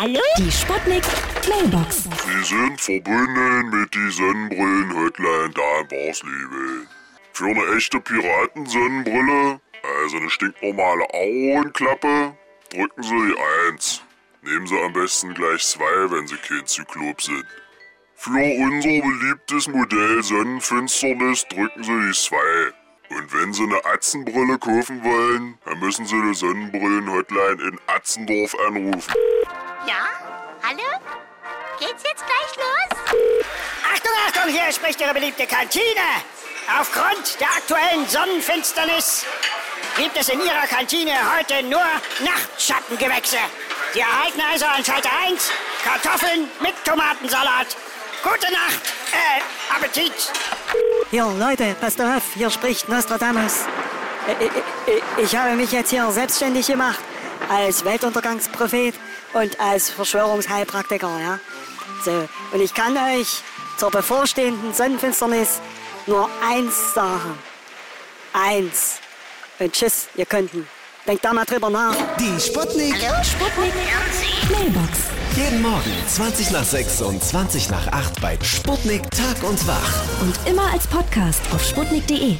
Hallo? Die Sputnik Mailbox. Sie sind verbunden mit die Sonnenbrillen-Hotline da in Barsleben. Für eine echte Piratensonnenbrille, also eine stinknormale Augenklappe, drücken Sie die 1. Nehmen Sie am besten gleich zwei, wenn Sie kein Zyklop sind. Für unser beliebtes Modell Sonnenfinsternis drücken Sie die 2. Und wenn Sie eine Atzenbrille kaufen wollen, dann müssen Sie die Sonnenbrillen-Hotline in Atzendorf anrufen. Ja? Hallo? Geht's jetzt gleich los? Achtung, Achtung, hier spricht Ihre beliebte Kantine. Aufgrund der aktuellen Sonnenfinsternis gibt es in Ihrer Kantine heute nur Nachtschattengewächse. Sie erhalten also an Schalter 1 Kartoffeln mit Tomatensalat. Gute Nacht, äh, Appetit. Jo, Leute, passt auf, hier spricht Nostradamus. Äh, Ich habe mich jetzt hier selbstständig gemacht als Weltuntergangsprophet und als Verschwörungsheilpraktiker, ja. So, und ich kann euch zur bevorstehenden Sonnenfinsternis nur eins sagen. Eins. Und tschüss, ihr könnten. Denkt da mal drüber nach. Die Sputnik. Sputnik Mailbox. Jeden Morgen 20 nach 6 und 20 nach 8 bei Sputnik Tag und Wach. Und immer als Podcast auf sputnik.de.